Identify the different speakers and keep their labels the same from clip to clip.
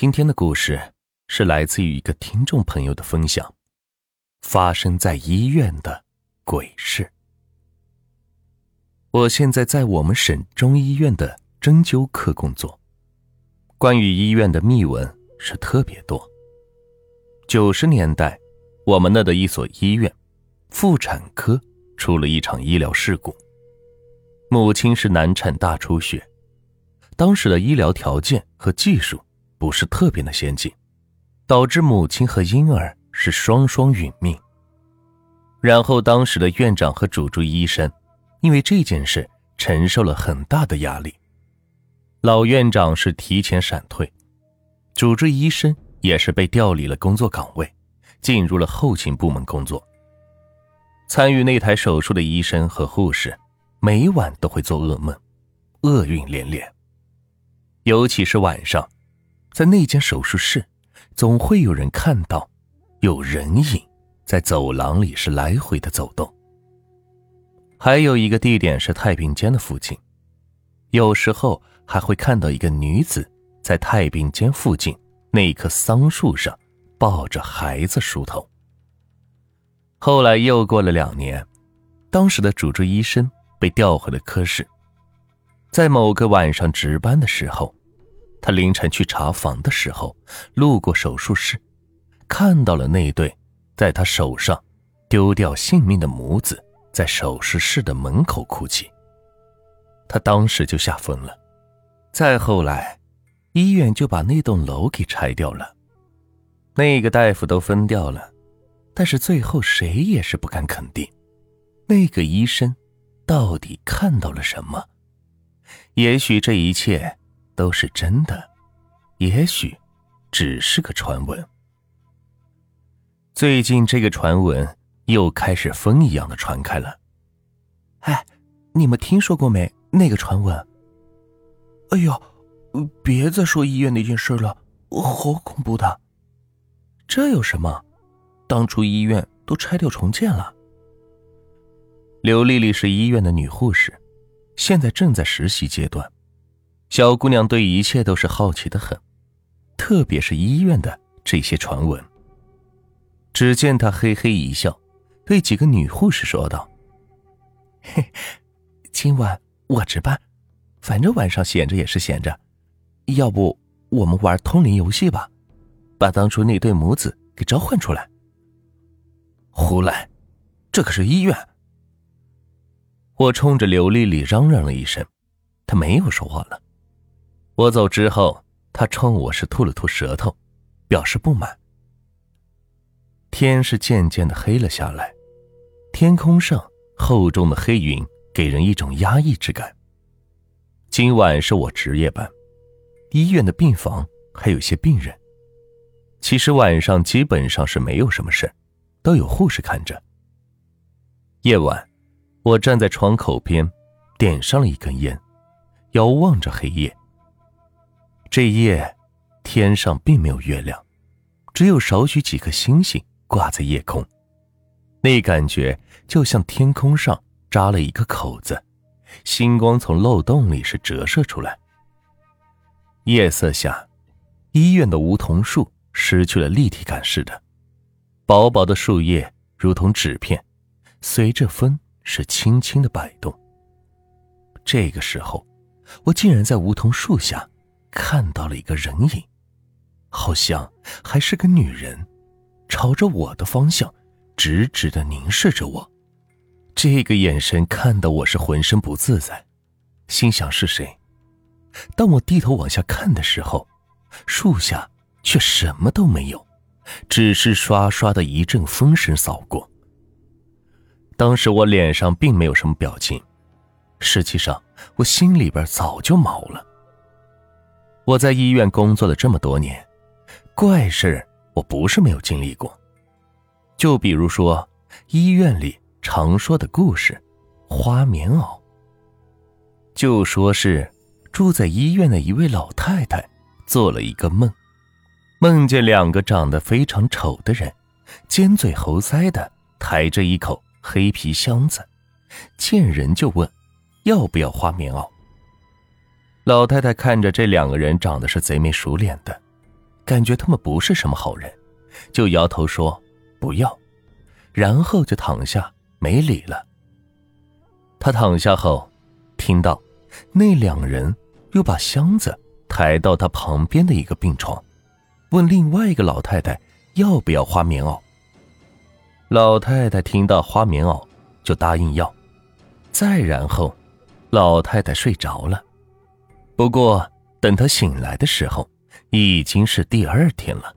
Speaker 1: 今天的故事是来自于一个听众朋友的分享，发生在医院的鬼事。我现在在我们省中医院的针灸科工作，关于医院的秘闻是特别多。九十年代，我们那的一所医院妇产科出了一场医疗事故，母亲是难产大出血，当时的医疗条件和技术。不是特别的先进，导致母亲和婴儿是双双殒命。然后当时的院长和主治医生，因为这件事承受了很大的压力。老院长是提前闪退，主治医生也是被调离了工作岗位，进入了后勤部门工作。参与那台手术的医生和护士，每晚都会做噩梦，厄运连连，尤其是晚上。在那间手术室，总会有人看到有人影在走廊里是来回的走动。还有一个地点是太平间的附近，有时候还会看到一个女子在太平间附近那棵桑树上抱着孩子梳头。后来又过了两年，当时的主治医生被调回了科室，在某个晚上值班的时候。他凌晨去查房的时候，路过手术室，看到了那对在他手上丢掉性命的母子在手术室的门口哭泣。他当时就吓疯了。再后来，医院就把那栋楼给拆掉了，那个大夫都分掉了，但是最后谁也是不敢肯定，那个医生到底看到了什么。也许这一切。都是真的，也许只是个传闻。最近这个传闻又开始风一样的传开了。哎，你们听说过没？那个传闻？哎呦，别再说医院那件事了，好恐怖的。这有什么？当初医院都拆掉重建了。刘丽丽是医院的女护士，现在正在实习阶段。小姑娘对一切都是好奇的很，特别是医院的这些传闻。只见她嘿嘿一笑，对几个女护士说道：“嘿，今晚我值班，反正晚上闲着也是闲着，要不我们玩通灵游戏吧，把当初那对母子给召唤出来。”胡来，这可是医院！我冲着刘丽丽嚷嚷了一声，她没有说话了。我走之后，他冲我是吐了吐舌头，表示不满。天是渐渐的黑了下来，天空上厚重的黑云给人一种压抑之感。今晚是我值夜班，医院的病房还有些病人。其实晚上基本上是没有什么事都有护士看着。夜晚，我站在窗口边，点上了一根烟，遥望着黑夜。这夜，天上并没有月亮，只有少许几颗星星挂在夜空，那感觉就像天空上扎了一个口子，星光从漏洞里是折射出来。夜色下，医院的梧桐树失去了立体感似的，薄薄的树叶如同纸片，随着风是轻轻的摆动。这个时候，我竟然在梧桐树下。看到了一个人影，好像还是个女人，朝着我的方向直直的凝视着我。这个眼神看得我是浑身不自在，心想是谁？当我低头往下看的时候，树下却什么都没有，只是刷刷的一阵风声扫过。当时我脸上并没有什么表情，实际上我心里边早就毛了。我在医院工作了这么多年，怪事我不是没有经历过。就比如说医院里常说的故事——花棉袄。就说是住在医院的一位老太太做了一个梦，梦见两个长得非常丑的人，尖嘴猴腮的抬着一口黑皮箱子，见人就问要不要花棉袄。老太太看着这两个人长得是贼眉鼠脸的，感觉他们不是什么好人，就摇头说不要，然后就躺下没理了。他躺下后，听到那两人又把箱子抬到他旁边的一个病床，问另外一个老太太要不要花棉袄。老太太听到花棉袄，就答应要。再然后，老太太睡着了。不过等他醒来的时候，已经是第二天了。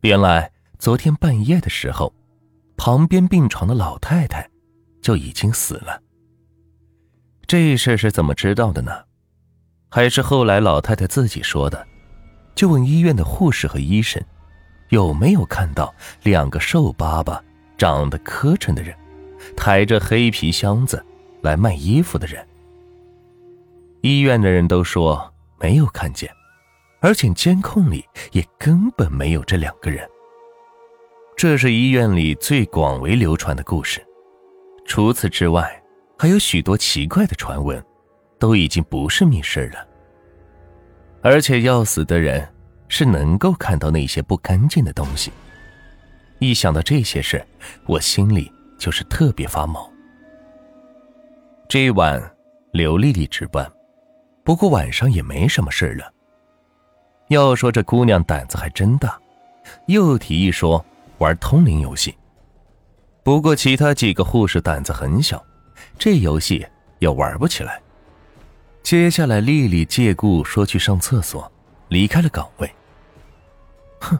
Speaker 1: 原来昨天半夜的时候，旁边病床的老太太就已经死了。这事是怎么知道的呢？还是后来老太太自己说的？就问医院的护士和医生，有没有看到两个瘦巴巴、长得磕碜的人，抬着黑皮箱子来卖衣服的人。医院的人都说没有看见。而且监控里也根本没有这两个人。这是医院里最广为流传的故事。除此之外，还有许多奇怪的传闻，都已经不是密事了。而且要死的人是能够看到那些不干净的东西。一想到这些事，我心里就是特别发毛。这一晚，刘丽丽值班，不过晚上也没什么事了。要说这姑娘胆子还真大，又提议说玩通灵游戏。不过其他几个护士胆子很小，这游戏也玩不起来。接下来，丽丽借故说去上厕所，离开了岗位。哼，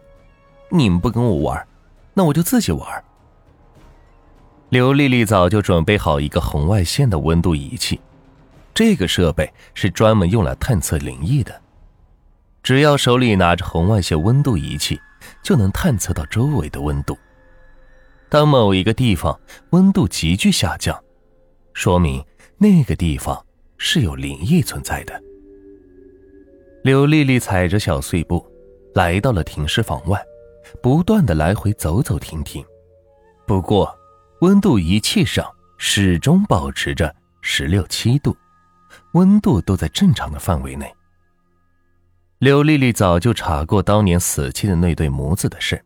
Speaker 1: 你们不跟我玩，那我就自己玩。刘丽丽早就准备好一个红外线的温度仪器，这个设备是专门用来探测灵异的。只要手里拿着红外线温度仪器，就能探测到周围的温度。当某一个地方温度急剧下降，说明那个地方是有灵异存在的。刘丽丽踩着小碎步，来到了停尸房外，不断的来回走走停停。不过，温度仪器上始终保持着十六七度，温度都在正常的范围内。刘丽丽早就查过当年死去的那对母子的事，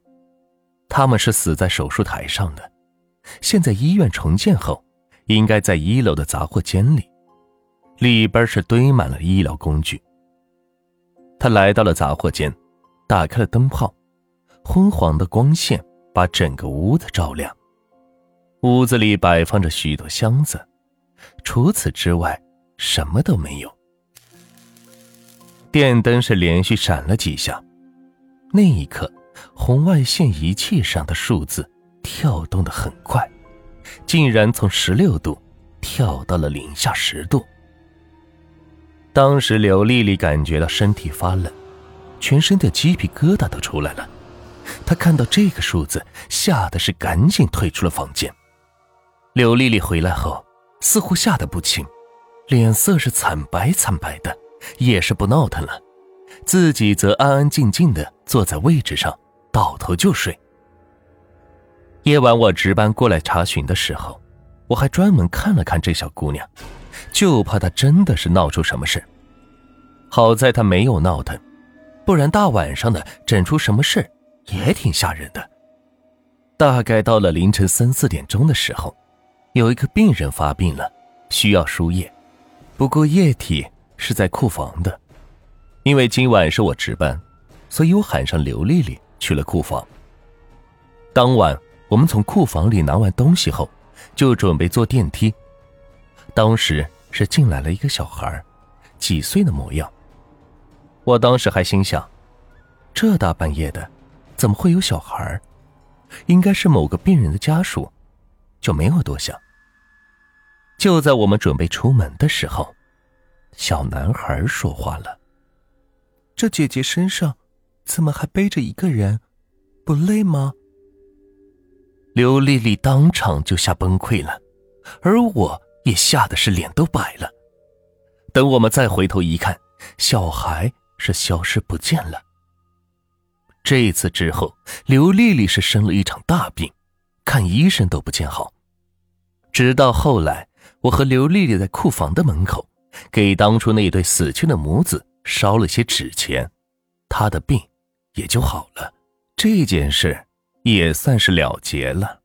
Speaker 1: 他们是死在手术台上的，现在医院重建后，应该在一楼的杂货间里，里边是堆满了医疗工具。他来到了杂货间，打开了灯泡，昏黄的光线把整个屋子照亮。屋子里摆放着许多箱子，除此之外什么都没有。电灯是连续闪了几下，那一刻，红外线仪器上的数字跳动的很快，竟然从十六度跳到了零下十度。当时刘丽丽感觉到身体发冷，全身的鸡皮疙瘩都出来了。她看到这个数字，吓得是赶紧退出了房间。刘丽丽回来后，似乎吓得不轻，脸色是惨白惨白的。也是不闹腾了，自己则安安静静的坐在位置上，倒头就睡。夜晚我值班过来查询的时候，我还专门看了看这小姑娘，就怕她真的是闹出什么事。好在她没有闹腾，不然大晚上的整出什么事也挺吓人的。大概到了凌晨三四点钟的时候，有一个病人发病了，需要输液，不过液体。是在库房的，因为今晚是我值班，所以我喊上刘丽丽去了库房。当晚我们从库房里拿完东西后，就准备坐电梯。当时是进来了一个小孩，几岁的模样。我当时还心想，这大半夜的，怎么会有小孩？应该是某个病人的家属，就没有多想。就在我们准备出门的时候。小男孩说话了：“这姐姐身上怎么还背着一个人？不累吗？”刘丽丽当场就吓崩溃了，而我也吓得是脸都白了。等我们再回头一看，小孩是消失不见了。这次之后，刘丽丽是生了一场大病，看医生都不见好。直到后来，我和刘丽丽在库房的门口。给当初那对死去的母子烧了些纸钱，她的病也就好了，这件事也算是了结了。